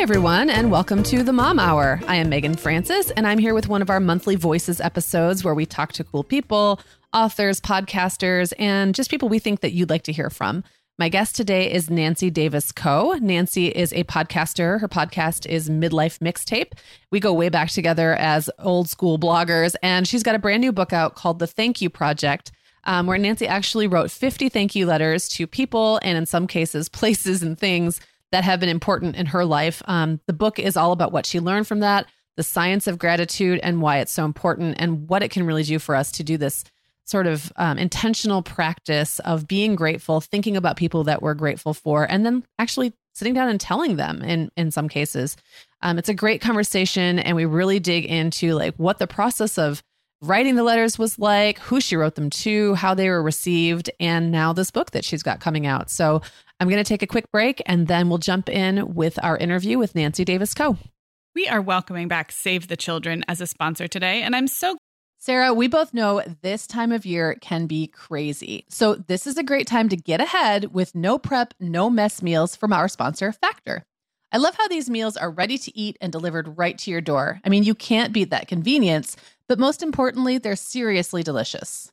Everyone, and welcome to the Mom Hour. I am Meagan Francis, and I'm here with one of our monthly Voices episodes where we talk to cool people, authors, podcasters, and just people we think that you'd like to hear from. My guest today is Nancy Davis Kho. Nancy is a podcaster. Her podcast is Midlife Mixtape. We go way back together as old school bloggers, and she's got a brand new book out called The Thank You Project. Um, where Nancy actually wrote 50 thank you letters to people and, in some cases, places and things that have been important in her life. Um, the book is all about what she learned from that, the science of gratitude, and why it's so important, and what it can really do for us to do this sort of um, intentional practice of being grateful, thinking about people that we're grateful for, and then actually sitting down and telling them in in some cases. Um, it's a great conversation, and we really dig into like what the process of writing the letters was like, who she wrote them to, how they were received, and now this book that she's got coming out. So I'm going to take a quick break and then we'll jump in with our interview with Nancy Davis Kho. We are welcoming back Save the Children as a sponsor today, and I'm so Sarah, we both know this time of year can be crazy. So, this is a great time to get ahead with no prep, no mess meals from our sponsor, Factor. I love how these meals are ready to eat and delivered right to your door. I mean, you can't beat that convenience, but most importantly, they're seriously delicious.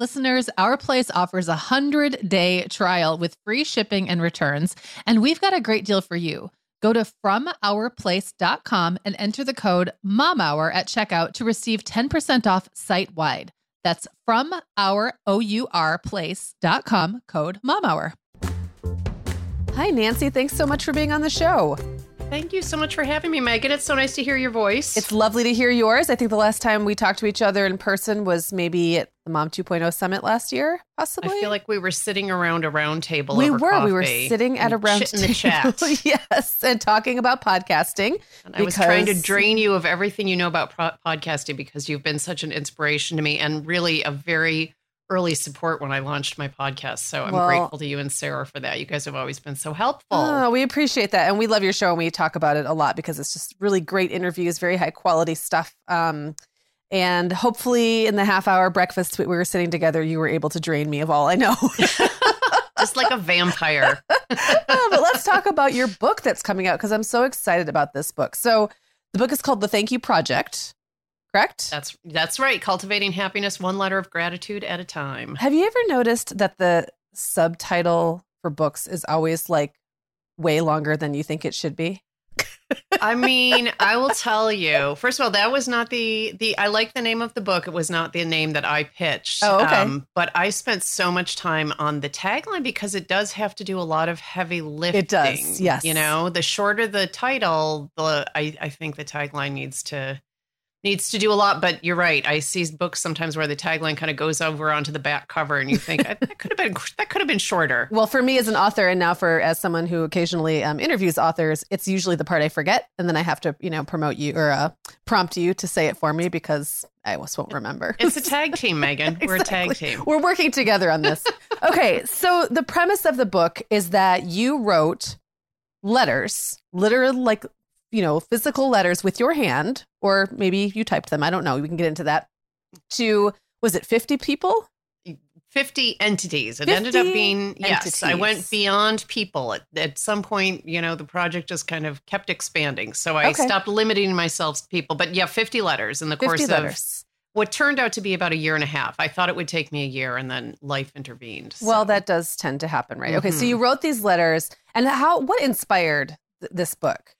Listeners, Our Place offers a 100 day trial with free shipping and returns, and we've got a great deal for you. Go to FromOurPlace.com and enter the code MOMHOUR at checkout to receive 10% off site wide. That's from our O-U-R place.com code MOMHOUR. Hi, Nancy. Thanks so much for being on the show. Thank you so much for having me, Meagan. It's so nice to hear your voice. It's lovely to hear yours. I think the last time we talked to each other in person was maybe at the Mom 2.0 Summit last year, possibly. I feel like we were sitting around a round table. We over were. coffee We were sitting at a round the chat. table. yes, and talking about podcasting. And I was trying to drain you of everything you know about pro- podcasting because you've been such an inspiration to me and really a very early support when I launched my podcast. So I'm Well- grateful to you and Sarah for that. You guys have always been so helpful. Oh, we appreciate that. And we love your show and we talk about it a lot because it's just really great interviews, very high quality stuff. Um, and hopefully, in the half hour breakfast we were sitting together, you were able to drain me of all I know. Just like a vampire. Oh, but let's talk about your book that's coming out because I'm so excited about this book. So, the book is called The Thank You Project, correct? That's that's right. Cultivating happiness one letter of gratitude at a time. Have you ever noticed that the subtitle for books is always like way longer than you think it should be? I mean, I will tell you. First of all, that was not the the. I like the name of the book. It was not the name that I pitched. Um, Oh, okay. but I spent so much time on the tagline because it does have to do a lot of heavy lifting. It does, yes. You know, the shorter the title, the I I think the tagline needs to needs to do a lot. But you're right. I see books sometimes where the tagline kind of goes over onto the back cover, and you think that could have been that could have been shorter. Well, for me as an author, and now for as someone who occasionally um, interviews authors, it's usually the part I forget, and then I have to, you know, promote you or uh, prompt you to say it for me because I just won't remember. It's a tag team, Meagan. We're a tag team. We're working together on this. okay, so the premise of the book is that you wrote letters, literal, like you know, physical letters with your hand, or maybe you typed them. I don't know. We can get into that. To was it fifty people? 50 entities. It ended up 50 being, yes, I went beyond people. At, at some point, you know, the project just kind of kept expanding. So I Okay. stopped limiting myself to people. But yeah, 50 letters in the course Fifty of what turned out to be about a year and a half. I thought it would take me a year and then life intervened. Well, that does tend to happen, right? Okay, so you mm-hmm. wrote these letters, and how? What inspired th- this book?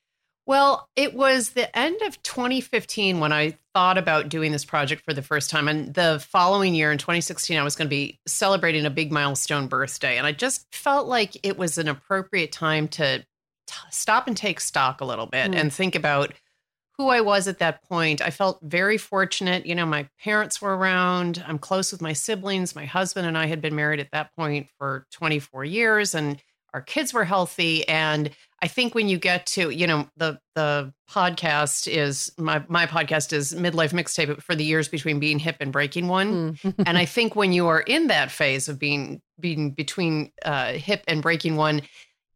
Well, it was the end of 2015 when I thought about doing this project for the first time. And the following year in 2016, I was going to be celebrating a big milestone birthday. And I just felt like it was an appropriate time to t- stop and take stock a little bit Mm. and think about who I was at that point. I felt very fortunate. You know, my parents were around. I'm close with my siblings. My husband and I had been married at that point for 24 years and our kids were healthy. And I think when you get to, you know, the the podcast is my my podcast is midlife mixtape for the years between being hip and breaking one. Mm. and I think when you are in that phase of being being between uh, hip and breaking one,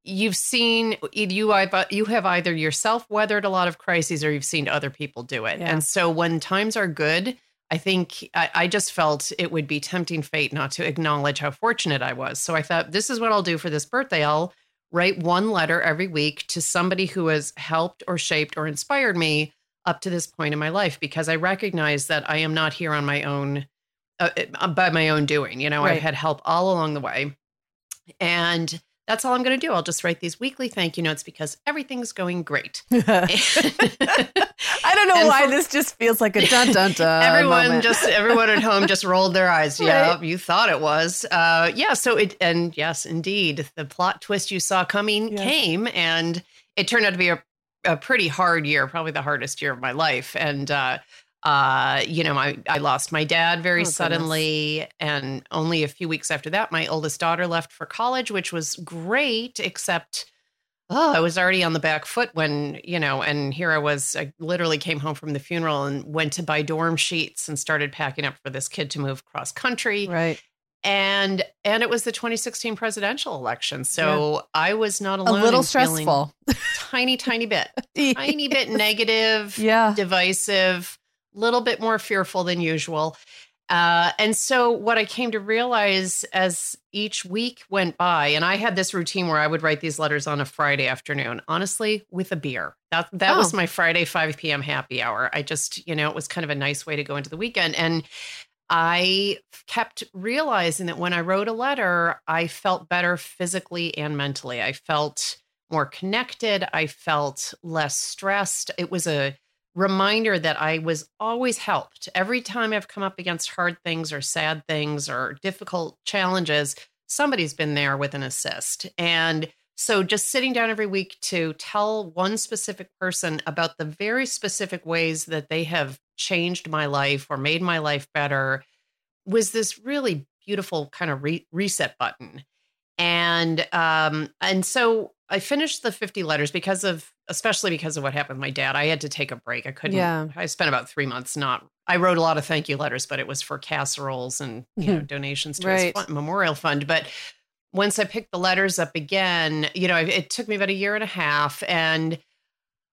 you've seen you you have either yourself weathered a lot of crises or you've seen other people do it. Yeah. And so when times are good, I think I, I just felt it would be tempting fate not to acknowledge how fortunate I was. So I thought this is what I'll do for this birthday. I'll write one letter every week to somebody who has helped or shaped or inspired me up to this point in my life because I recognize that I am not here on my own uh, by my own doing. You know, Right. I've had help all along the way. And that's all I'm going to do. I'll just write these weekly thank you notes because everything's going great. I don't know And why for- this just feels like a dun dun dun. everyone moment. just everyone at home just rolled their eyes. Yeah, Right. you thought it was. Uh, yeah. So it and yes, indeed, the plot twist you saw coming Yes. came, and it turned out to be a, a pretty hard year, probably the hardest year of my life. And uh, uh, you know, I I lost my dad very Oh, suddenly, and only a few weeks after that, my oldest daughter left for college, which was great, except. Oh, I was already on the back foot when, you know, and here I was, I literally came home from the funeral and went to buy dorm sheets and started packing up for this kid to move cross country. right. And and it was the 2016 presidential election. So I was not alone. A little stressful. Tiny, tiny bit. tiny bit negative, Yeah. divisive, little bit more fearful than usual. Uh, and so, what I came to realize as each week went by, and I had this routine where I would write these letters on a Friday afternoon, honestly, with a beer. That that Oh. was my Friday 5 p.m. happy hour. I just, you know, it was kind of a nice way to go into the weekend. And I kept realizing that when I wrote a letter, I felt better physically and mentally. I felt more connected. I felt less stressed. It was a reminder that I was always helped. Every time I've come up against hard things or sad things or difficult challenges, somebody's been there with an assist. And so just sitting down every week to tell one specific person about the very specific ways that they have changed my life or made my life better was this really beautiful kind of re- reset button. And um and so I finished the 50 letters because of especially because of what happened with my dad. I had to take a break. I couldn't Yeah. I spent about 3 months not I wrote a lot of thank you letters, but it was for casseroles and you know donations to his Right. fund, memorial fund, but once I picked the letters up again, you know, it took me about a year and a half and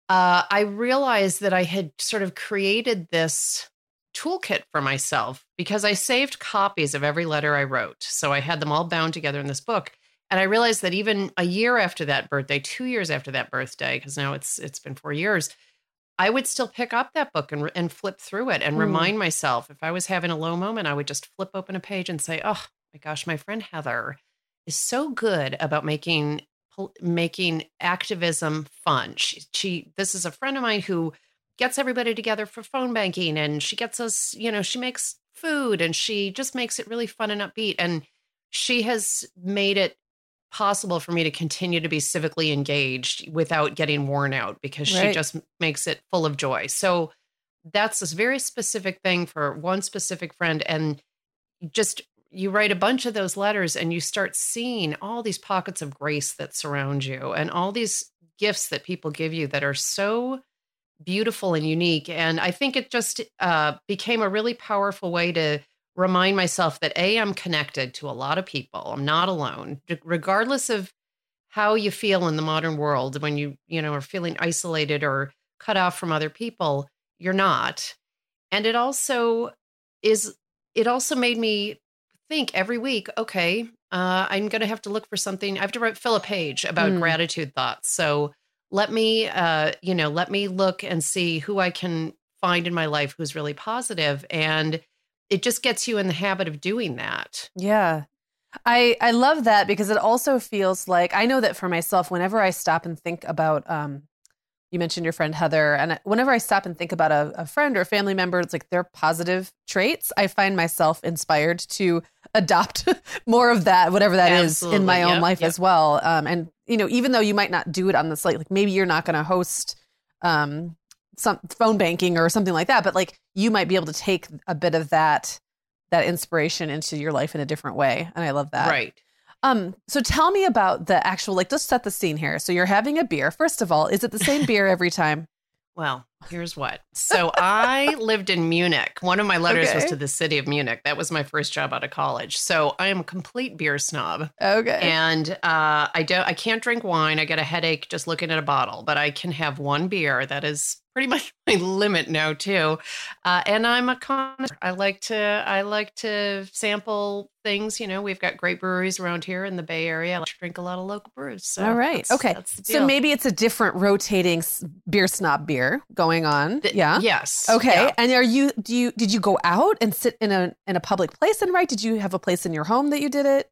uh, I realized that I had sort of created this toolkit for myself because I saved copies of every letter I wrote. So I had them all bound together in this book. And I realized that even a year after that birthday, two years after that birthday, because now it's it's been four years, I would still pick up that book and, and flip through it and Mm. remind myself if I was having a low moment, I would just flip open a page and say, "Oh my gosh, my friend Heather is so good about making making activism fun. She, she this is a friend of mine who gets everybody together for phone banking and she gets us, you know, she makes food and she just makes it really fun and upbeat and she has made it possible for me to continue to be civically engaged without getting worn out because she just makes it full of joy. So that's this very specific thing for one specific friend and just you write a bunch of those letters and you start seeing all these pockets of grace that surround you and all these gifts that people give you that are so beautiful and unique and i think it just uh, became a really powerful way to remind myself that a i'm connected to a lot of people. I'm not alone. Regardless of how you feel in the modern world when you you know are feeling isolated or cut off from other people you're not. And it also is it also made me think every week okay uh, i'm going to have to look for something. I have to write fill a page about Mm. gratitude thoughts. So let me uh, you know let me look and see who i can find in my life who's really positive. And it just gets you in the habit of doing that Yeah. I I love that because it also feels like I know that for myself whenever I stop and think about um you mentioned your friend Heather and whenever I stop and think about a, a friend or a family member it's like their positive traits I find myself inspired to adopt more of that whatever that is in my Absolutely. own Yep, life yep. as well um and you know even though you might not do it on the slate like maybe you're not going to host um some phone banking or something like that but like you might be able to take a bit of that that inspiration into your life in a different way and i love that. Right. Um so tell me about the actual like just set the scene here. So you're having a beer. First of all is it the same beer every time? Well, here's what. So I lived in Munich. One of my letters was to the city of Munich. That was my first job out of college. So I am a complete beer snob. okay And uh, I don't I can't drink wine. I get a headache just looking at a bottle, but I can have one beer. That is pretty much my limit now too. Uh, and I'm a connoisseur. I like to I like to sample things. You know, we've got great breweries around here in the Bay Area. I like to drink a lot of local brews. So all right okay so maybe it's a different rotating beer snob beer going on Th- yeah Yes. okay Yeah. and are you do you did you go out and sit in a in a public place and write did you have a place in your home that you did it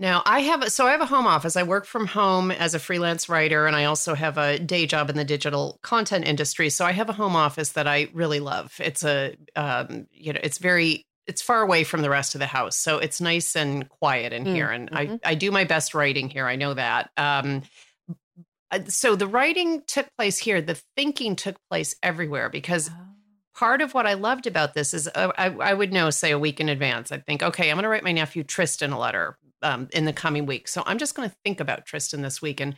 Now I have a- so I have a home office. I work from home as a freelance writer, and I also have a day job in the digital content industry. So I have a home office that I really love. It's a um, you know it's very it's far away from the rest of the house, so it's nice and quiet in Mm, here. And. I I do my best writing here. I know that. Um, so the writing took place here. The thinking took place everywhere because part of what I loved about this is uh, I, I would know, say, a week in advance. I'd think, okay, I'm going to write my nephew Tristan a letter um, in the coming week. So I'm just going to think about Tristan this week. And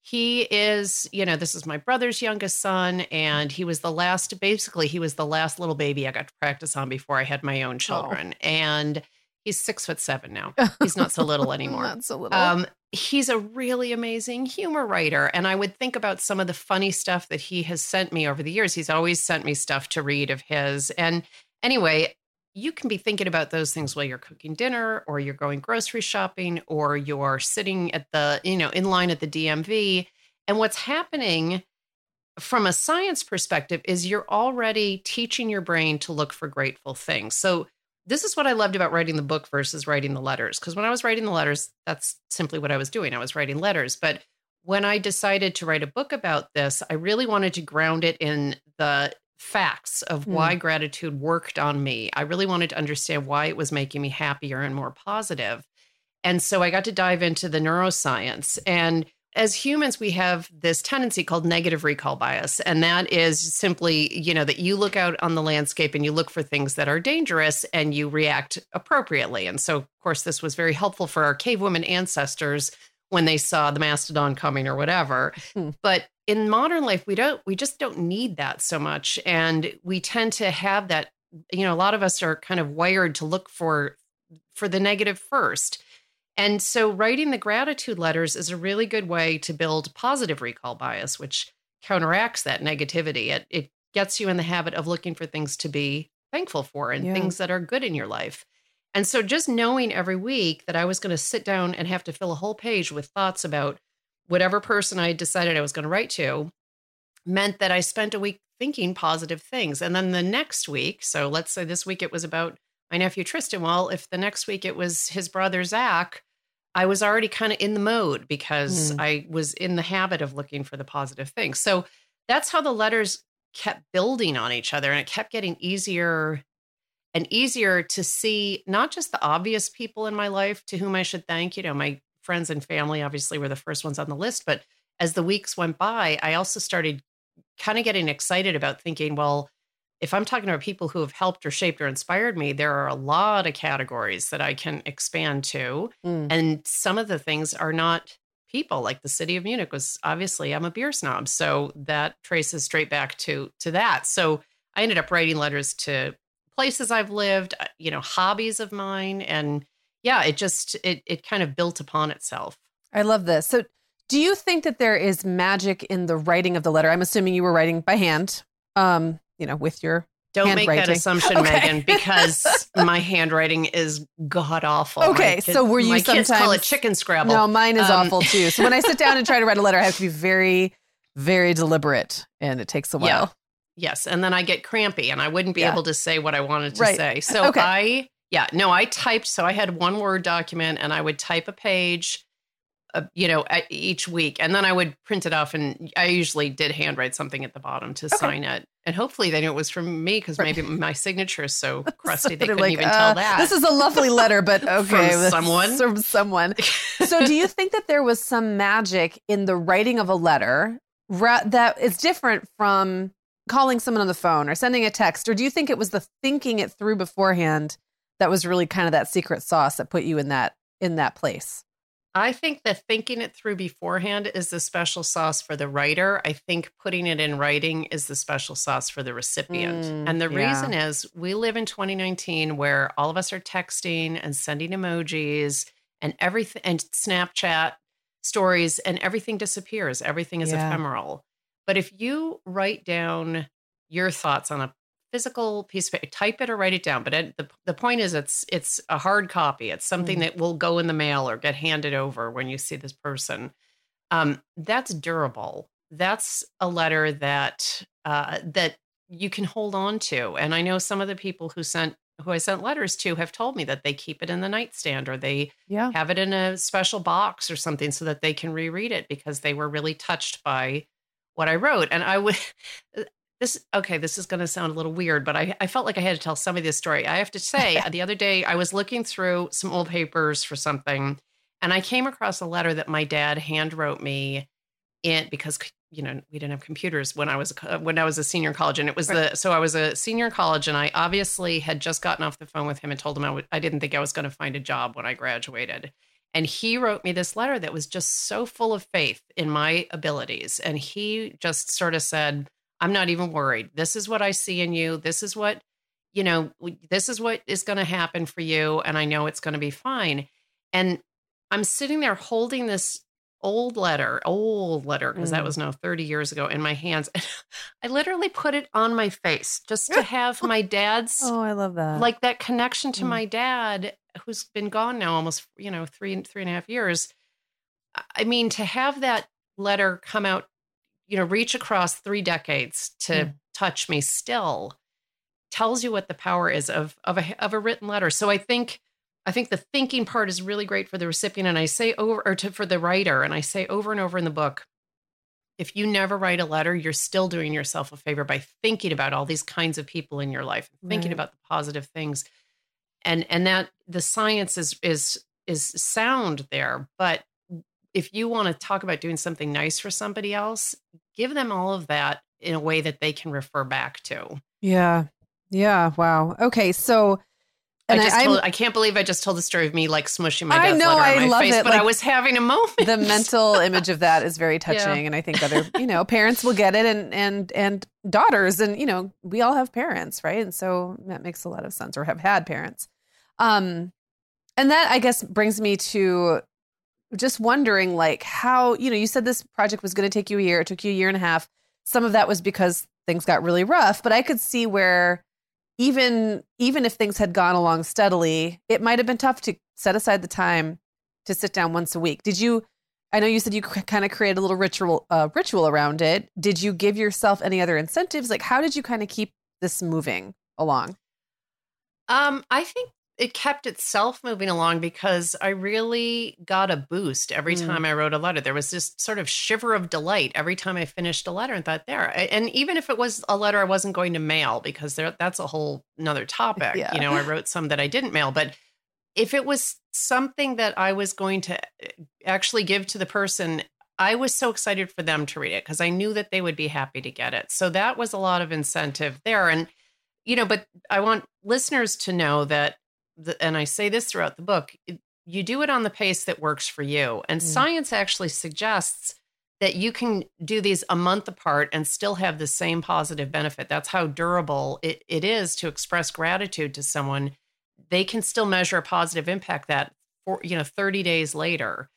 he is, you know, this is my brother's youngest son. And he was the last, basically, he was the last little baby I got to practice on before I had my own children. And he's six foot seven now. He's not so little anymore. not so little Um, he's a really amazing humor writer. And I would think about some of the funny stuff that he has sent me over the years. He's always sent me stuff to read of his. And anyway, you can be thinking about those things while you're cooking dinner or you're going grocery shopping or you're sitting at the, you know, in line at the DMV. And what's happening from a science perspective is you're already teaching your brain to look for grateful things. So this is what I loved about writing the book versus writing the letters. Because when I was writing the letters, that's simply what I was doing. I was writing letters. But when I decided to write a book about this, I really wanted to ground it in the facts of mm. why gratitude worked on me. I really wanted to understand why it was making me happier and more positive. And so I got to dive into the neuroscience. And as humans, we have this tendency called negative recall bias. And that is simply, you know, that you look out on the landscape and you look for things that are dangerous and you react appropriately. And so, of course, this was very helpful for our cave women ancestors when they saw the mastodon coming or whatever. Hmm. But in modern life, we don't, we just don't need that so much. And we tend to have that, you know, a lot of us are kind of wired to look for for the negative first. And so writing the gratitude letters is a really good way to build positive recall bias, which counteracts that negativity. It, it gets you in the habit of looking for things to be thankful for and yeah. things that are good in your life. And so just knowing every week that I was going to sit down and have to fill a whole page with thoughts about whatever person I decided I was going to write to meant that I spent a week thinking positive things. And then the next week, so let's say this week it was about my nephew Tristan. Well, if the next week it was his brother Zach, I was already kind of in the mode because mm. I was in the habit of looking for the positive things. So that's how the letters kept building on each other and it kept getting easier and easier to see not just the obvious people in my life to whom I should thank. You know, my friends and family obviously were the first ones on the list, but as the weeks went by, I also started kind of getting excited about thinking, well, if I'm talking about people who have helped or shaped or inspired me, there are a lot of categories that I can expand to. Mm. And some of the things are not people like the city of munich was obviously i'm a beer snob so that traces straight back to to that so i ended up writing letters to places I've lived, uh, you know, hobbies of mine. And yeah, it just, it, it kind of built upon itself. I love this. So do you think that there is magic in the writing of the letter? I'm assuming you were writing by hand, um, you know, with your don't make that assumption, okay. Meagan, because my handwriting is god awful. Okay, kids, so were you my sometimes kids call it chicken scrabble? No, mine is um, awful too. So when I sit down and try to write a letter, I have to be very, very deliberate, and it takes a while. Yeah. Yes. And then I get crampy and I wouldn't be yeah. able to say what I wanted to right. say. So okay. I, yeah, no, I typed. So I had one word document and I would type a page, uh, you know, each week. And then I would print it off. And I usually did handwrite something at the bottom to okay. sign it. And hopefully they knew it was from me because maybe my signature is so crusty they couldn't like, even uh, tell that. This is a lovely letter, but okay. from someone. From someone. so do you think that there was some magic in the writing of a letter that is different from calling someone on the phone or sending a text? Or do you think it was the thinking it through beforehand that was really kind of that secret sauce that put you in that in that place? I think that thinking it through beforehand is the special sauce for the writer. I think putting it in writing is the special sauce for the recipient. Mm, and the yeah. reason is we live in 2019 where all of us are texting and sending emojis and everything and Snapchat stories and everything disappears. Everything is yeah. ephemeral. But if you write down your thoughts on a physical piece of paper, type it or write it down. But it, the the point is, it's it's a hard copy. It's something mm. that will go in the mail or get handed over when you see this person. Um, that's durable. That's a letter that uh, that you can hold on to. And I know some of the people who sent who I sent letters to have told me that they keep it in the nightstand or they yeah. have it in a special box or something so that they can reread it because they were really touched by what I wrote. And I would, this, okay, this is going to sound a little weird, but I, I felt like I had to tell somebody this story. I have to say, the other day I was looking through some old papers for something and I came across a letter that my dad handwrote me in because you know we didn't have computers when I was when I was a senior in college and it was right. the so I was a senior in college and I obviously had just gotten off the phone with him and told him I w- I didn't think I was going to find a job when I graduated and he wrote me this letter that was just so full of faith in my abilities. And he just sort of said, I'm not even worried. This is what I see in you. This is what, you know, this is what is going to happen for you. And I know it's going to be fine. And I'm sitting there holding this old letter, old letter, because Mm. that was now 30 years ago in my hands. I literally put it on my face just to have my dad's Oh, I love that. like that connection to Mm. my dad who's been gone now almost you know three three and a half years i mean to have that letter come out you know reach across three decades to touch me still tells you what the power is of of a of a written letter so i think i think the thinking part is really great for the recipient and i say over or to, for the writer and i say over and over in the book if you never write a letter, you're still doing yourself a favor by thinking about all these kinds of people in your life, thinking Right. about the positive things. And and that the science is is is sound there, but if you want to talk about doing something nice for somebody else, give them all of that in a way that they can refer back to. yeah. Yeah. Wow. Okay. So, I I, just I'm- told, I can't believe I just told the story of me like smushing my I know, letter I on my love face, it, but I was having a moment. the mental image of that is very touching Yeah. and i think other you know parents will get it and and and daughters and you know we all have parents right and so that makes a lot of sense or have had parents um and that i guess brings me to just wondering like how you know you said this project was going to take you a year it took you a year and a half. Some of that was because things got really rough but i could see where even even if things had gone along steadily it might have been tough to set aside the time to sit down once a week. Did you i know you said you kind of created a little ritual uh, ritual around it. Did you give yourself any other incentives? Like how did you kind of keep this moving along? Um, I think it kept itself moving along because I really got a boost every Mm. time I wrote a letter. There was this sort of shiver of delight every time I finished a letter and thought, there. And even if it was a letter I wasn't going to mail, because there, that's a whole another topic. Yeah. You know, I wrote some that I didn't mail, but if it was something that I was going to uh, actually give to the person, I was so excited for them to read it because I knew that they would be happy to get it. So that was a lot of incentive there. And, you know, but I want listeners to know that, the, and I say this throughout the book, it- you do it on the pace that works for you. And Mm. science actually suggests that you can do these a month apart and still have the same positive benefit. That's how durable it, it is to express gratitude to someone. They can still measure a positive impact that for you know 30 days later.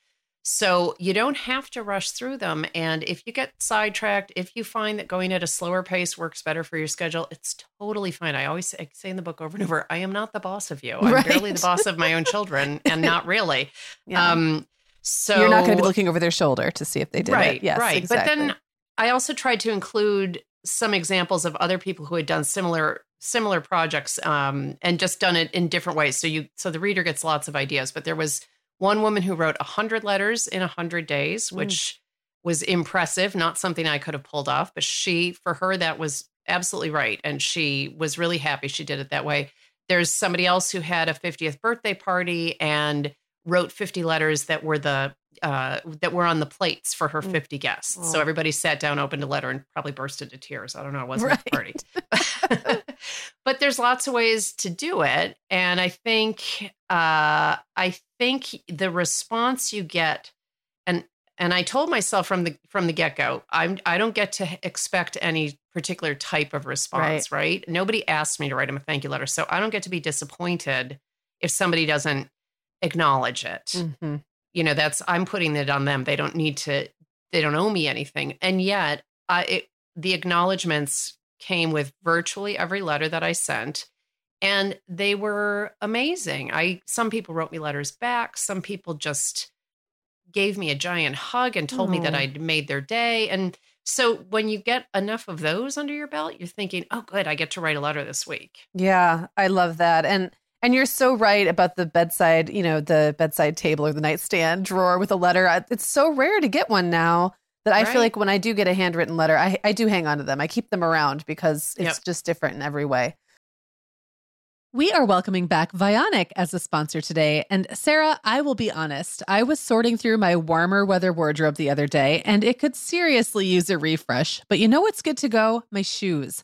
So you don't have to rush through them. And if you get sidetracked, if you find that going at a slower pace works better for your schedule, it's totally fine. I always say, say in the book over and over, I am not the boss of you. I'm Right. barely the boss of my own children, and not really. yeah. Um, so you're not going to be looking over their shoulder to see if they did right, it yes right. exactly. But then I also tried to include some examples of other people who had done similar similar projects um, and just done it in different ways. So you so the reader gets lots of ideas. But there was one woman who wrote hundred letters in hundred days, Mm. which was impressive. Not something I could have pulled off, but she for her that was absolutely right, and she was really happy she did it that way. There's somebody else who had a 50th birthday party and wrote 50 letters that were the uh, that were on the plates for her Mm. 50 guests. Oh. So everybody sat down, opened a letter, and probably burst into tears. I don't know. It wasn't a party. but there's lots of ways to do it. And I think uh, I think the response you get and and I told myself from the from the get-go, I'm I don't get to expect any particular type of response, right? Nobody asked me to write them a thank you letter. So I don't get to be disappointed if somebody doesn't acknowledge it Mhm. You know that's i'm putting it on them. They don't need to they don't owe me anything. And yet i it, the acknowledgments came with virtually every letter that i sent and they were amazing. I some people wrote me letters back. Some people just gave me a giant hug and told me that i'd made their day. And so when you get enough of those under your belt you're thinking oh good i get to write a letter this week. Yeah, I love that. And and you're so right about the bedside, you know, the bedside table or the nightstand drawer with a letter. It's so rare to get one now that I feel like when I do get a handwritten letter, I I do hang on to them. I keep them around because it's Yep. just different in every way. We are welcoming back Vionic as a sponsor today. And Sarah, I will be honest, I was sorting through my warmer weather wardrobe the other day and it could seriously use a refresh. But you know what's good to go? My shoes.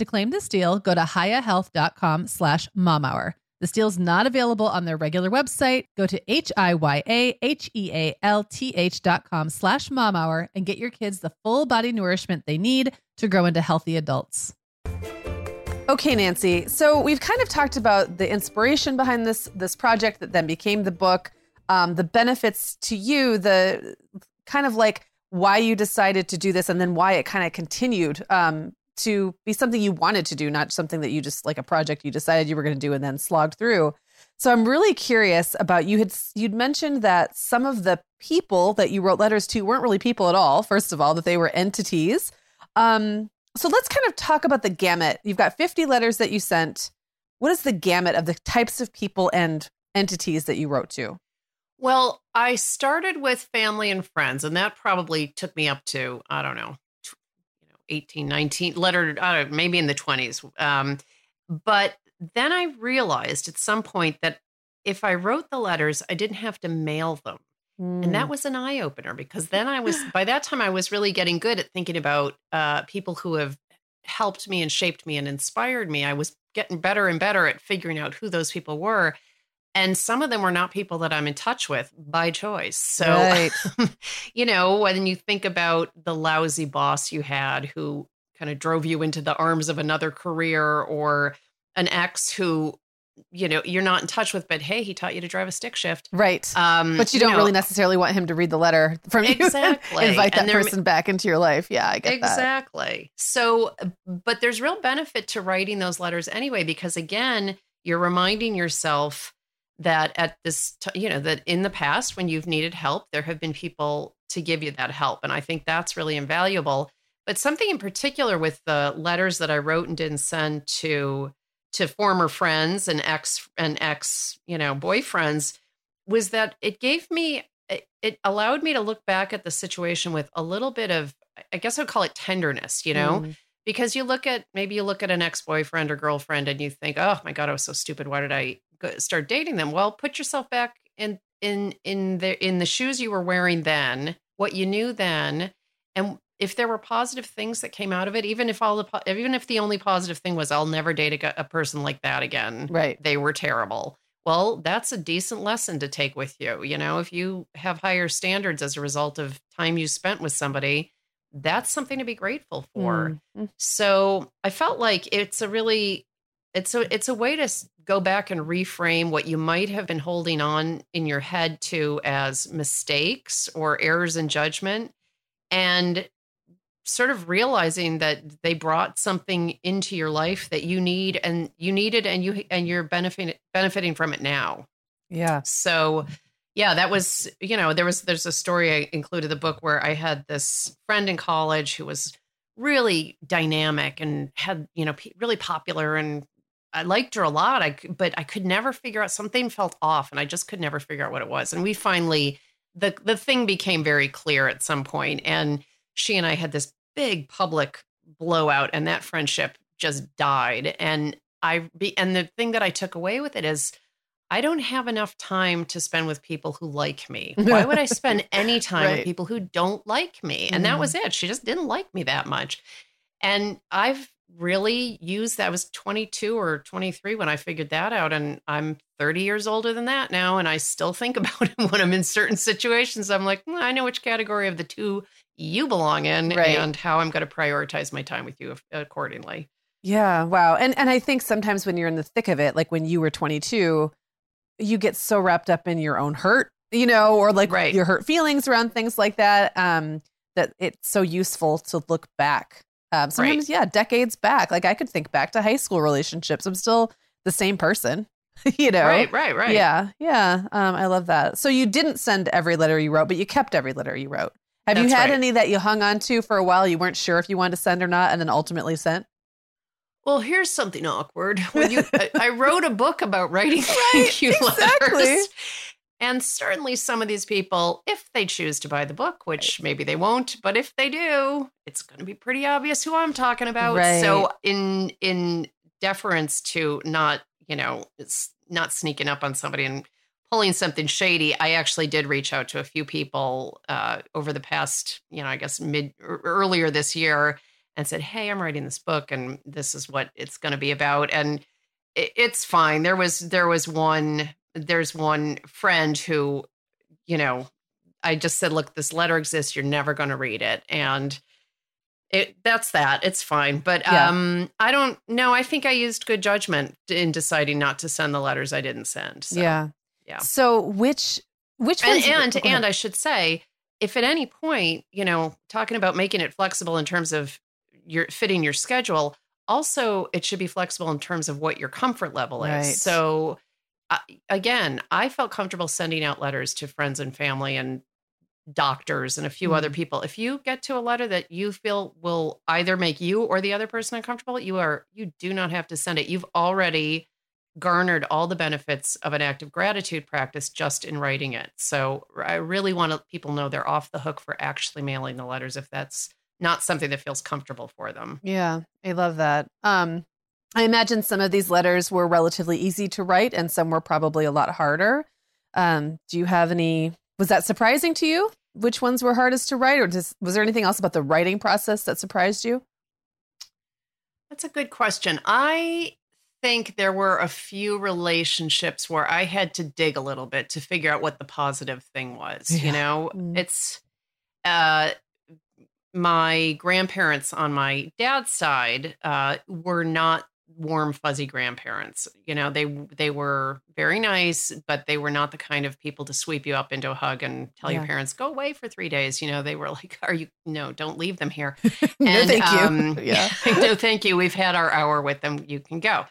To claim this deal, go to hiyahealth.com slash momhour. This deal is not available on their regular website. Go to H-I-Y-A-H-E-A-L-T-H dot com slash mom hour and get your kids the full body nourishment they need to grow into healthy adults. Okay, Nancy. So we've kind of talked about the inspiration behind this this project that then became the book, um, the benefits to you, the kind of like why you decided to do this, and then why it kind of continued um, to be something you wanted to do, not something that you just like a project you decided you were going to do and then slogged through. So I'm really curious about you had you'd mentioned that some of the people that you wrote letters to weren't really people at all. First of all, that they were entities. Um, so let's kind of talk about the gamut. You've got 50 letters that you sent. What is the gamut of the types of people and entities that you wrote to? Well, I started with family and friends, and that probably took me up to, I don't know, know 18, 19, letter, know, maybe in the 20s. Um, but then I realized at some point that if I wrote the letters, I didn't have to mail them. And that mm. was an eye opener because then I was, by that time, I was really getting good at thinking about uh, people who have helped me and shaped me and inspired me. I was getting better and better at figuring out who those people were. And some of them were not people that I'm in touch with by choice. So, right. you know, when you think about the lousy boss you had who kind of drove you into the arms of another career or an ex who you know you're not in touch with but hey he taught you to drive a stick shift right um but you don't you know, really necessarily want him to read the letter from you exactly invite that person back into your life yeah i get exactly that. so but there's real benefit to writing those letters anyway because again you're reminding yourself that at this t- you know that in the past when you've needed help there have been people to give you that help. And i think that's really invaluable. But something in particular with the letters that i wrote and didn't send to to former friends and ex and ex you know boyfriends was that it gave me it allowed me to look back at the situation with a little bit of i guess i'd call it tenderness you know? Mm. because you look at maybe you look at an ex-boyfriend or girlfriend and you think oh my god i was so stupid. Why did i start dating them well put yourself back in in in the in the shoes you were wearing then what you knew then and if there were positive things that came out of it, even if all the even if the only positive thing was I'll never date a, a person like that again, right? They were terrible. Well, that's a decent lesson to take with you. You know, if you have higher standards as a result of time you spent with somebody, that's something to be grateful for. Mm-hmm. So I felt like it's a really it's a it's a way to go back and reframe what you might have been holding on in your head to as mistakes or errors in judgment and sort of realizing that they brought something into your life that you need and you need it and you and you're benefiting benefiting from it now. Yeah. So yeah, that was, you know, there was there's a story I included the book where I had this friend in college who was really dynamic and had, you know, really popular and I liked her a lot. I but I could never figure out something felt off and I just could never figure out what it was. And we finally the the thing became very clear at some point and she and I had this big public blowout and that friendship just died and I be and the thing that I took away with it is I don't have enough time to spend with people who like me. Why would I spend any time right. with people who don't like me? And mm. that was it. She just didn't like me that much. And I've really use that I was 22 or 23 when I figured that out and I'm 30 years older than that now and I still think about it when I'm in certain situations. I'm like, well, I know which category of the two you belong in right. and how I'm going to prioritize my time with you accordingly. Yeah, wow. And and I think sometimes when you're in the thick of it, like when you were 22, you get so wrapped up in your own hurt, you know, or like right. your hurt feelings around things like that, um, that it's so useful to look back. Um, sometimes, right. yeah, decades back. Like I could think back to high school relationships. I'm still the same person, you know? Right, right, right. Yeah, yeah. Um, I love that. So you didn't send every letter you wrote, but you kept every letter you wrote. Have That's you had right. any that you hung on to for a while? You weren't sure if you wanted to send or not, and then ultimately sent? Well, here's something awkward. When you, I, I, wrote a book about writing right, thank you exactly. letters. And certainly some of these people, if they choose to buy the book, which maybe they won't, but if they do, it's going to be pretty obvious who I'm talking about. Right. So in in deference to not, you know, it's not sneaking up on somebody and pulling something shady, I actually did reach out to a few people uh, over the past, you know, I guess mid earlier this year and said, "Hey, I'm writing this book, and this is what it's going to be about." And it's fine. There was there was one there's one friend who, you know, I just said, "Look, this letter exists. You're never going to read it," and it that's that. It's fine. But yeah. um, I don't know. I think I used good judgment in deciding not to send the letters I didn't send. So, yeah, yeah. So which which and and, and I should say if at any point, you know, talking about making it flexible in terms of your fitting your schedule also it should be flexible in terms of what your comfort level is right. so again i felt comfortable sending out letters to friends and family and doctors and a few mm. other people if you get to a letter that you feel will either make you or the other person uncomfortable you are you do not have to send it you've already garnered all the benefits of an act of gratitude practice just in writing it so i really want to people know they're off the hook for actually mailing the letters if that's not something that feels comfortable for them. Yeah, I love that. Um, I imagine some of these letters were relatively easy to write and some were probably a lot harder. Um, do you have any, was that surprising to you? Which ones were hardest to write, or just, was there anything else about the writing process that surprised you? That's a good question. I think there were a few relationships where I had to dig a little bit to figure out what the positive thing was. Yeah. You know, mm. it's uh my grandparents on my dad's side uh, were not warm fuzzy grandparents. You know they they were very nice but they were not the kind of people to sweep you up into a hug and tell yeah. your parents go away for three days. You know they were like are you no don't leave them here. No and, thank um, you yeah. no thank you. We've had our hour with them. You can go.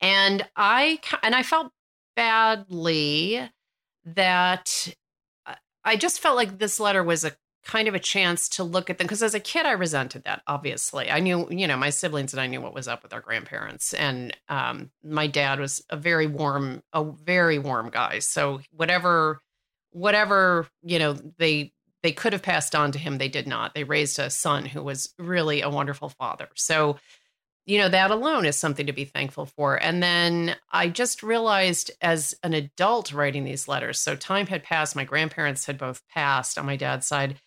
And i and i felt badly that uh, i just felt like this letter was a kind of a chance to look at them because as a kid i resented that obviously. I knew you know my siblings and i knew what was up with our grandparents and um, my dad was a very warm a very warm guy. So whatever whatever you know they they could have passed on to him they did not. They raised a son who was really a wonderful father. So you know that alone is something to be thankful for. And then i just realized as an adult writing these letters so time had passed my grandparents had both passed on my dad's side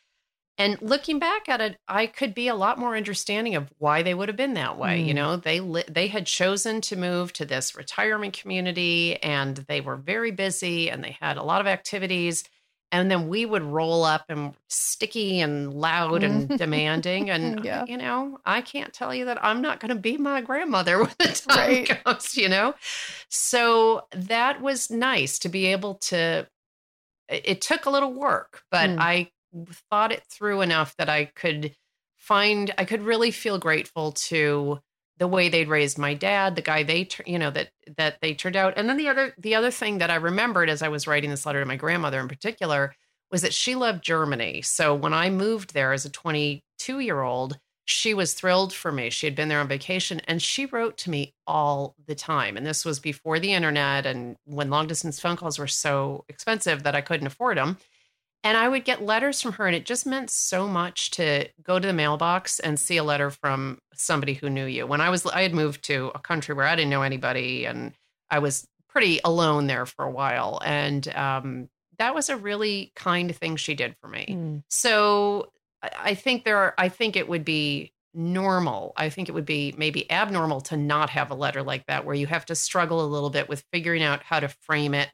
and looking back at it, I could be a lot more understanding of why they would have been that way. Mm. You know, they li- they had chosen to move to this retirement community, and they were very busy, and they had a lot of activities. And then we would roll up and sticky and loud and demanding. And yeah. you know, I can't tell you that I'm not going to be my grandmother when the time right. comes. You know, so that was nice to be able to. It took a little work, but mm. I thought it through enough that I could find I could really feel grateful to the way they'd raised my dad, the guy they you know that that they turned out. And then the other the other thing that I remembered as I was writing this letter to my grandmother in particular was that she loved Germany. So when I moved there as a 22 year old, she was thrilled for me. She had been there on vacation and she wrote to me all the time. And this was before the internet and when long distance phone calls were so expensive that I couldn't afford them. And I would get letters from her, and it just meant so much to go to the mailbox and see a letter from somebody who knew you. When I was, I had moved to a country where I didn't know anybody, and I was pretty alone there for a while. And um, that was a really kind thing she did for me. Mm. So I think there are, I think it would be normal. I think it would be maybe abnormal to not have a letter like that where you have to struggle a little bit with figuring out how to frame it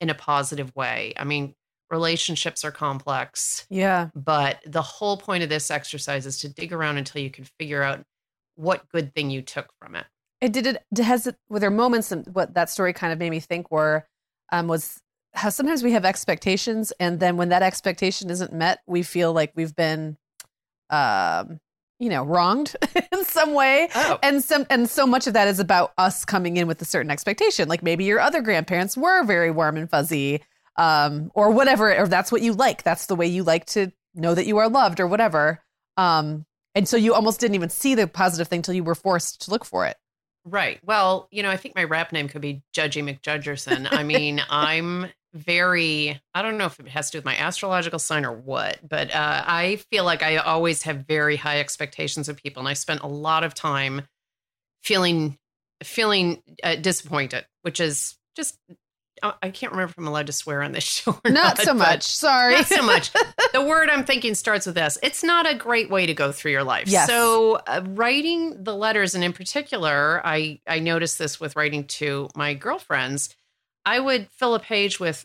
in a positive way. I mean, relationships are complex. Yeah. But the whole point of this exercise is to dig around until you can figure out what good thing you took from it. It did it has it were there moments and what that story kind of made me think were um was how sometimes we have expectations and then when that expectation isn't met we feel like we've been um you know wronged in some way oh. and some and so much of that is about us coming in with a certain expectation like maybe your other grandparents were very warm and fuzzy um or whatever or that's what you like. That's the way you like to know that you are loved or whatever. Um and so you almost didn't even see the positive thing till you were forced to look for it. Right. Well you know i think my rap name could be judgy mcjudgerson. I mean i'm very i don't know if it has to do with my astrological sign or what but uh, i feel like i always have very high expectations of people and i spent a lot of time feeling feeling uh, disappointed which is just I can't remember if I'm allowed to swear on this show. not, not, so much. Sorry. Not so much. the word I'm thinking starts with S. It's not a great way to go through your life. Yes. So uh, writing the letters, and in particular, I I noticed this with writing to my girlfriends. I would fill a page with,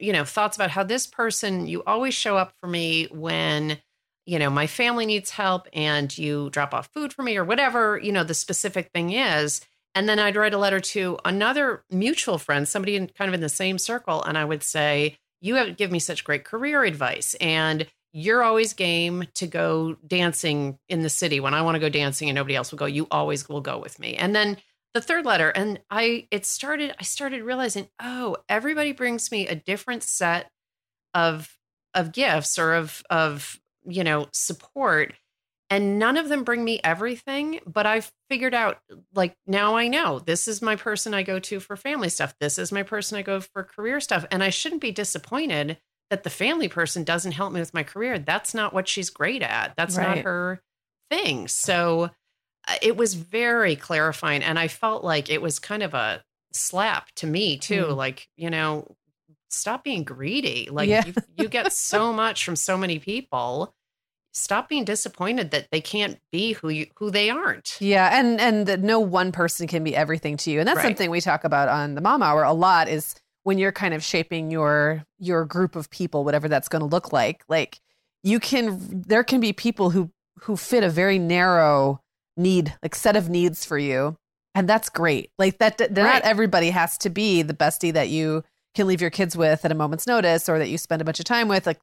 you know, thoughts about how this person, you always show up for me when, you know, my family needs help and you drop off food for me or whatever, you know, the specific thing is. And then I'd write a letter to another mutual friend, somebody in kind of in the same circle. And I would say, You have given me such great career advice. And you're always game to go dancing in the city when I want to go dancing and nobody else will go. You always will go with me. And then the third letter and i it started i started realizing oh everybody brings me a different set of of gifts or of of you know support and none of them bring me everything but i've figured out like now i know this is my person i go to for family stuff. This is my person i go for career stuff. And i shouldn't be disappointed that the family person doesn't help me with my career. That's not what she's great at. That's right. not her thing. So uh, it was very clarifying and i felt like it was kind of a slap to me too mm. like you know stop being greedy. Like yeah. you, you get so much from so many people stop being disappointed that they can't be who you who they aren't yeah and and that no one person can be everything to you and that's right. something we talk about on the mom hour a lot is when you're kind of shaping your your group of people whatever that's going to look like like you can there can be people who who fit a very narrow need like set of needs for you and that's great like that, that right. not everybody has to be the bestie that you can leave your kids with at a moment's notice or that you spend a bunch of time with like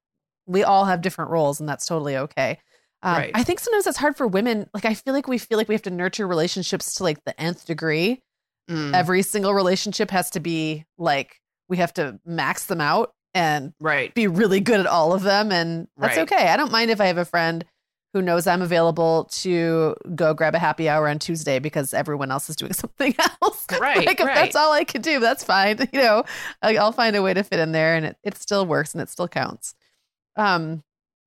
we all have different roles and that's totally okay um, right. i think sometimes it's hard for women like i feel like we feel like we have to nurture relationships to like the nth degree mm. every single relationship has to be like we have to max them out and right be really good at all of them and that's right. okay i don't mind if i have a friend who knows I'm available to go grab a happy hour on Tuesday because everyone else is doing something else. Right. like if right. that's all I can do, that's fine. You know, I'll find a way to fit in there and it, it still works and it still counts. Um,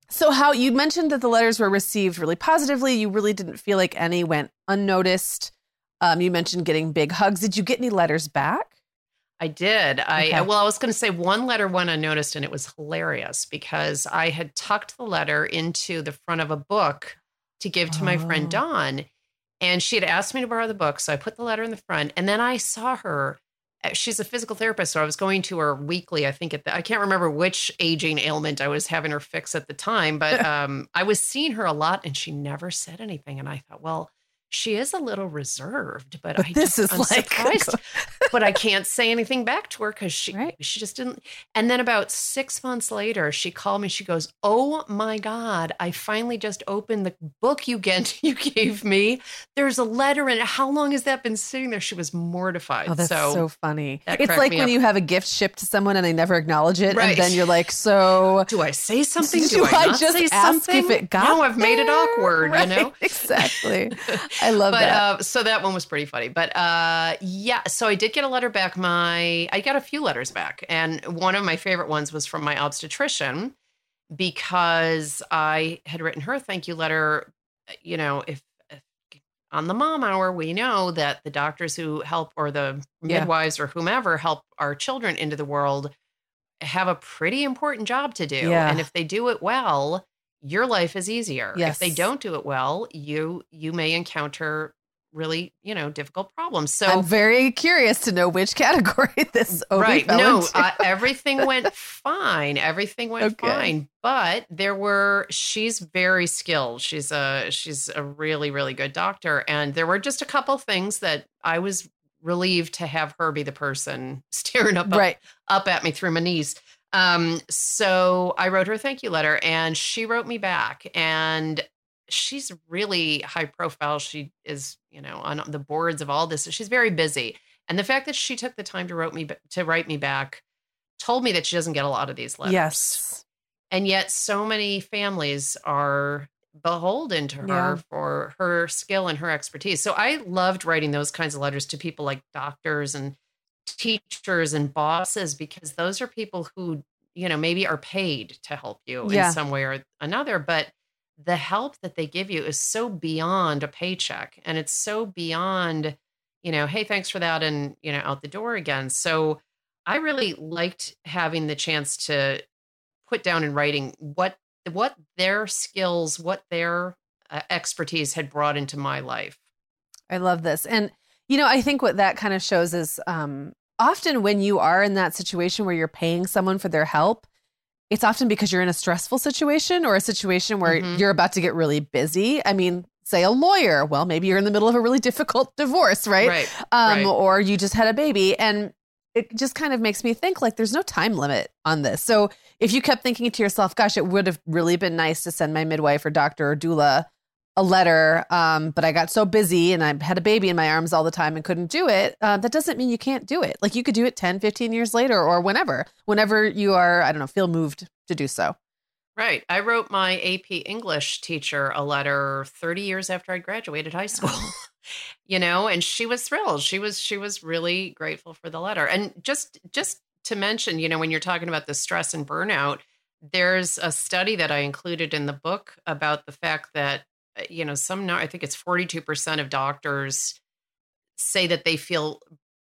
so how you mentioned that the letters were received really positively. You really didn't feel like any went unnoticed. Um, you mentioned getting big hugs. Did you get any letters back? I did. I okay. well, I was going to say one letter went unnoticed, and it was hilarious because I had tucked the letter into the front of a book to give to oh. my friend oh. Dawn, and she had asked me to borrow the book, so I put the letter in the front, and then I saw her. Uh, she's a physical therapist, so I was going to her weekly. I think at the, I can't remember which aging ailment I was having her fix at the time, but um, I was seeing her a lot, and she never said anything, and I thought, well she is a little reserved, but, But I this just, is I'm like- surprised. but I can't say anything back to her because she Right. she just didn't. And then about six months later, she called me. She goes, "Oh my god, I finally just opened the book you get you gave me. There's a letter in it. How long has that been sitting there?" She was mortified. Oh, that's so, so, funny. that It's like when up. you have a gift shipped to someone and they never acknowledge it, Right. and then you're like, "So do I say something? Do Do, I I, just say ask something? if it got no, I've made it awkward. Right, You know. exactly. I love but that. uh, so that one was pretty funny. But uh, yeah, so I did get a letter back. My I got a few letters back, and one of my favorite ones was from my obstetrician because I had written her a thank you letter. You know, if, if on the mom hour we know that the doctors who help or the Yeah. midwives or whomever help our children into the world have a pretty important job to do, Yeah. and if they do it well. Your life is easier. Yes. If they don't do it well, you you may encounter really, you know, difficult problems. So I'm very curious to know which category this right, no, uh, everything went fine. Everything went Okay. fine, but there were. She's very skilled. She's a she's a really really good doctor, and there were just a couple things that I was relieved to have her be the person staring up up, right. up at me through my knees. Um, so I wrote her a thank you letter and she wrote me back and she's really high profile. She is, you know, on the boards of all this. She's very busy. And the fact that she took the time to wrote me to write me back told me that she doesn't get a lot of these letters. Yes. And yet so many families are beholden to her Yeah. for her skill and her expertise. So I loved writing those kinds of letters to people like doctors and teachers and bosses because those are people who, you know, maybe are paid to help you Yeah. in some way or another, but the help that they give you is so beyond a paycheck and it's so beyond, you know, hey, thanks for that and, you know, out the door again. So I really liked having the chance to put down in writing what what their skills, what their uh, expertise had brought into my life. I love this. And, you know, I think what that kind of shows is um, often when you are in that situation where you're paying someone for their help, it's often because you're in a stressful situation or a situation where Mhm. you're about to get really busy. I mean, say a lawyer, well, maybe you're in the middle of a really difficult divorce, right? Right. Um, right. Or you just had a baby. And it just kind of makes me think like there's no time limit on this. So if you kept thinking to yourself, gosh, it would have really been nice to send my midwife or doctor or doula a letter, um, but I got so busy and I had a baby in my arms all the time and couldn't do it, uh, that doesn't mean you can't do it. Like you could do it 10, 15 years later or whenever, whenever you are, I don't know, feel moved to do so. Right. I wrote my AP English teacher a letter 30 years after I graduated high school. you know, and she was thrilled. She was she was really grateful for the letter. And just just to mention, you know, when you're talking about the stress and burnout, there's a study that I included in the book about the fact that you know, some now, I think it's 42% of doctors say that they feel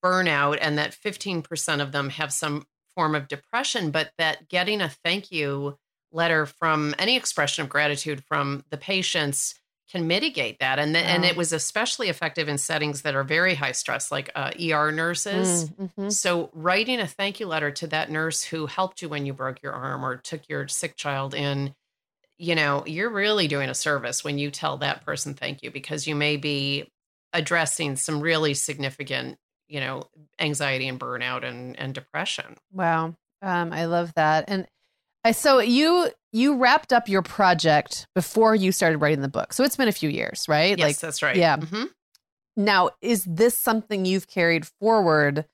burnout and that 15% of them have some form of depression, but that getting a thank you letter from any expression of gratitude from the patients can mitigate that. And, th- and it was especially effective in settings that are very high stress, like uh, ER nurses. Mm, mhm. So, writing a thank you letter to that nurse who helped you when you broke your arm or took your sick child in, you know, you're really doing a service when you tell that person thank you because you may be addressing some really significant, you know, anxiety and burnout and, and depression. Wow. Um, I love that. And I, so you, you wrapped up your project before you started writing the book. So it's been a few years, right? Yes, like that's right. yeah. Mhm. Now, is this something you've carried forward?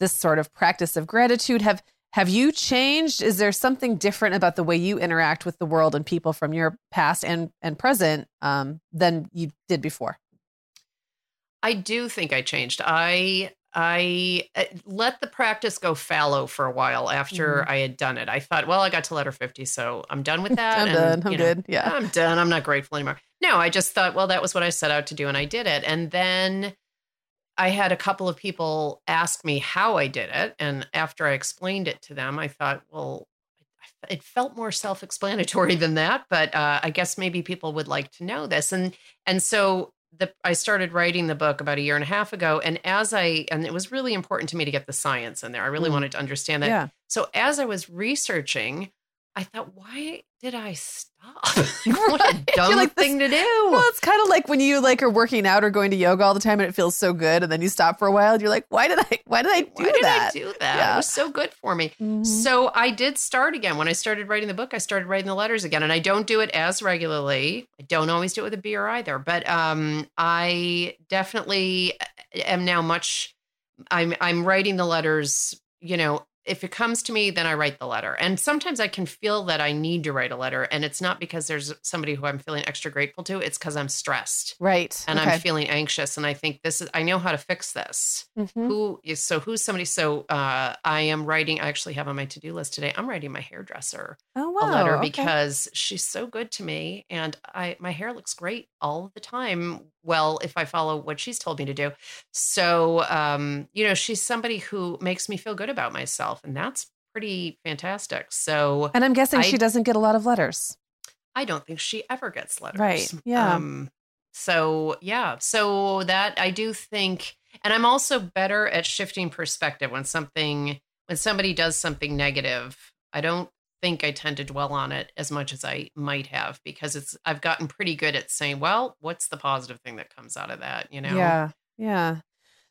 This sort of practice of gratitude have have you changed? Is there something different about the way you interact with the world and people from your past and and present um, than you did before? I do think I changed. I I uh, let the practice go fallow for a while after Mm-hmm. I had done it. I thought, well, I got to letter 50, so I'm done with that. I'm and, done. I'm you know, good. Yeah. I'm done. I'm not grateful anymore. No, I just thought, well, that was what I set out to do, and I did it. And then I had a couple of people ask me how I did it. And after I explained it to them, I thought, well, it felt more self-explanatory than that, but uh, I guess maybe people would like to know this. And and so the I started writing the book about a year and a half ago. And as I and it was really important to me to get the science in there. I really Mm. wanted to understand that. Yeah. So as I was researching, I thought, why did I stop? what a dumb like thing to do. Well, it's kind of like when you like are working out or going to yoga all the time and it feels so good, and then you stop for a while and you're like, why did I? Why did I do why did that? I do that? Yeah. It was so good for me. Mhm. So I did start again. When I started writing the book, I started writing the letters again. And I don't do it as regularly. I don't always do it with a beer either. But um, I definitely am now much I'm I'm writing the letters, you know, if it comes to me, then I write the letter. And sometimes I can feel that I need to write a letter. And it's not because there's somebody who I'm feeling extra grateful to, it's because I'm stressed Right. and okay. I'm feeling anxious. And I think this is I know how to fix this Mhm. who is so who's somebody so uh i am writing i actually have on my to-do list today i'm writing my hairdresser Oh a letter okay. because she's so good to me and i my hair looks great all the time well if i follow what she's told me to do so um you know she's somebody who makes me feel good about myself and that's pretty fantastic so and I'm guessing I- she doesn't get a lot of letters. I don't think she ever gets letters. Right, yeah. Um, so yeah, so that I do think, and I'm also better at shifting perspective when something when somebody does something negative. I don't think I tend to dwell on it as much as I might have because it's I've gotten pretty good at saying, well, what's the positive thing that comes out of that? You know? Yeah. Yeah.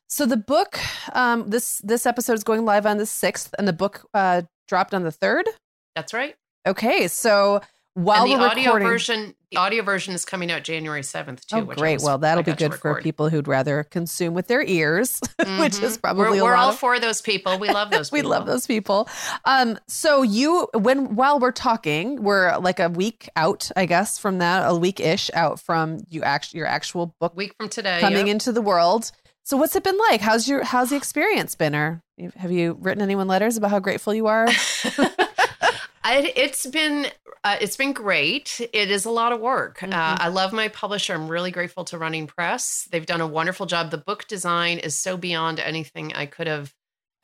So the book, um, this this episode is going live on the sixth, and the book uh, dropped on the third. That's right. Okay, so while and the we're audio version, the audio version is coming out January seventh too. oh great, was- well that'll be good for people who'd rather consume with their ears, which is Mhm. probably we're, we're all of- for those people. We love those. we people. love those people. Um, so you when while we're talking, we're like a week out, I guess, from that, a week ish out from you actually your actual book week from today. coming yep. into the world. So what's it been like? How's your how's the experience been? Or have you written anyone letters about how grateful you are? I, it's been uh, it's been great. It is a lot of work. Uh, Mhm. I love my publisher. I'm really grateful to Running Press. They've done a wonderful job. The book design is so beyond anything I could have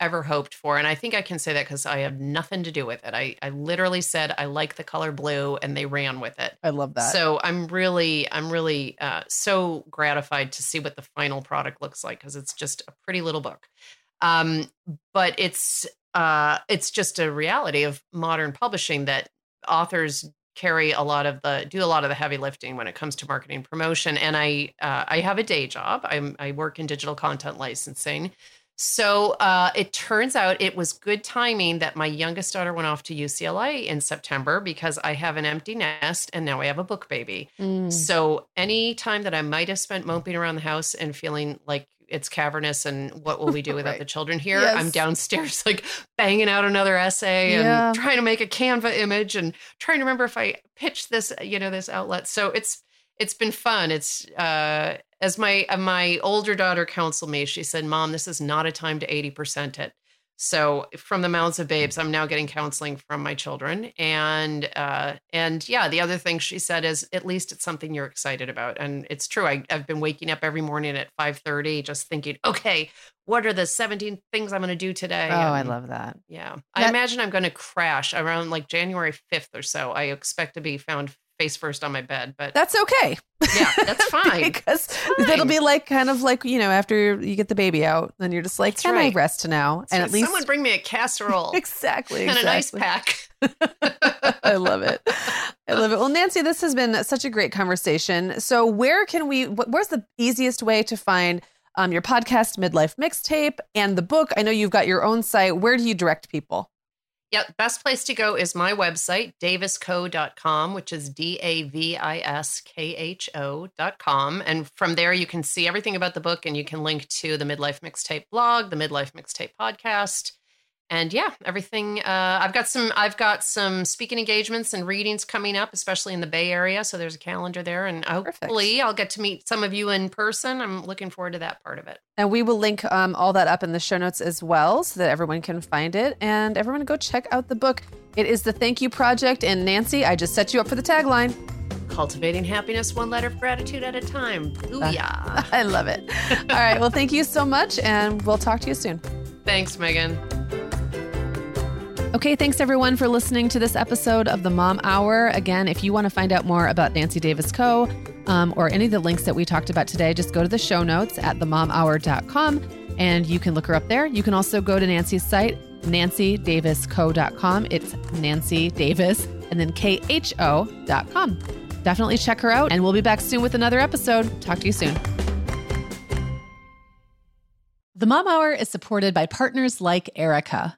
ever hoped for, and I think I can say that because I have nothing to do with it. I I literally said I like the color blue, and they ran with it. I love that. So I'm really, I'm really uh, so gratified to see what the final product looks like because it's just a pretty little book. Um, but it's uh, it's just a reality of modern publishing that authors carry a lot of the do a lot of the heavy lifting when it comes to marketing promotion. And I uh, I have a day job. I'm I work in digital content licensing. So uh, it turns out it was good timing that my youngest daughter went off to UCLA in September because I have an empty nest and now I have a book baby. Mm. So any time that I might have spent moping around the house and feeling like it's cavernous and what will we do without Right. the children here? Yes. I'm downstairs like banging out another essay and trying to make a Canva image and trying to remember if I pitched this, you know, this outlet. So it's it's been fun. It's uh as my uh, my older daughter counseled me, she said, "Mom, this is not a time to 80% it." So from the mouths of babes, I'm now getting counseling from my children, and uh, and yeah, the other thing she said is at least it's something you're excited about, and it's true. I, I've been waking up every morning at 5:30, just thinking, okay, what are the 17 things I'm going to do today? Oh, I love that. Yeah, I imagine I'm going to crash around like January 5th or so. I expect to be found face first on my bed, but That's okay. yeah, that's fine. because fine. it'll be like kind of like you know after you get the baby out, then you're just like, That's can right. I rest now? And at least someone bring me a casserole exactly and an ice pack. I love it. I love it. Well, Nancy, this has been such a great conversation. So, where can we? Where's the easiest way to find um, your podcast, Midlife Mixtape, and the book? I know you've got your own site. Where do you direct people? Yeah, best place to go is my website, daviskho.com, which is D A V I S K H O.com. And from there, you can see everything about the book and you can link to the Midlife Mixtape blog, the Midlife Mixtape podcast. And yeah, everything. Uh, I've got some. I've got some speaking engagements and readings coming up, especially in the Bay Area. So there's a calendar there, and hopefully, I'll get to meet some of you in person. I'm looking forward to that part of it. And we will link um, all that up in the show notes as well so that everyone can find it. And everyone go check out the book. It is the Thank You Project. And Nancy, I just set you up for the tagline. Cultivating happiness one letter of gratitude at a time. Booyah! I love it. All right. Well, thank you so much. And we'll talk to you soon. Thanks, Meagan. Okay, thanks everyone for listening to this episode of the Mom Hour. Again, if you want to find out more about Nancy Davis Kho. Um, or any of the links that we talked about today, just go to the show notes at themomhour.com and you can look her up there. You can also go to Nancy's site, nancydaviskho.com. It's Nancy Davis and then KHO.com. Definitely check her out, and we'll be back soon with another episode. Talk to you soon. The Mom Hour is supported by partners like Erika.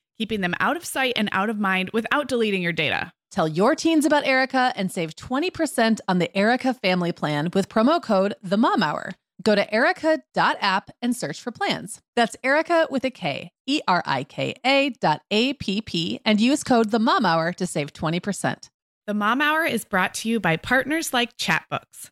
keeping them out of sight and out of mind without deleting your data. Tell your teens about Erika and save 20% on the Erika family plan with promo code The Mom Hour. Go to erika.app and search for plans. That's Erika with a K, E R I K A dot A P P, and use code The Mom Hour to save 20%. The Mom Hour is brought to you by partners like Chatbooks.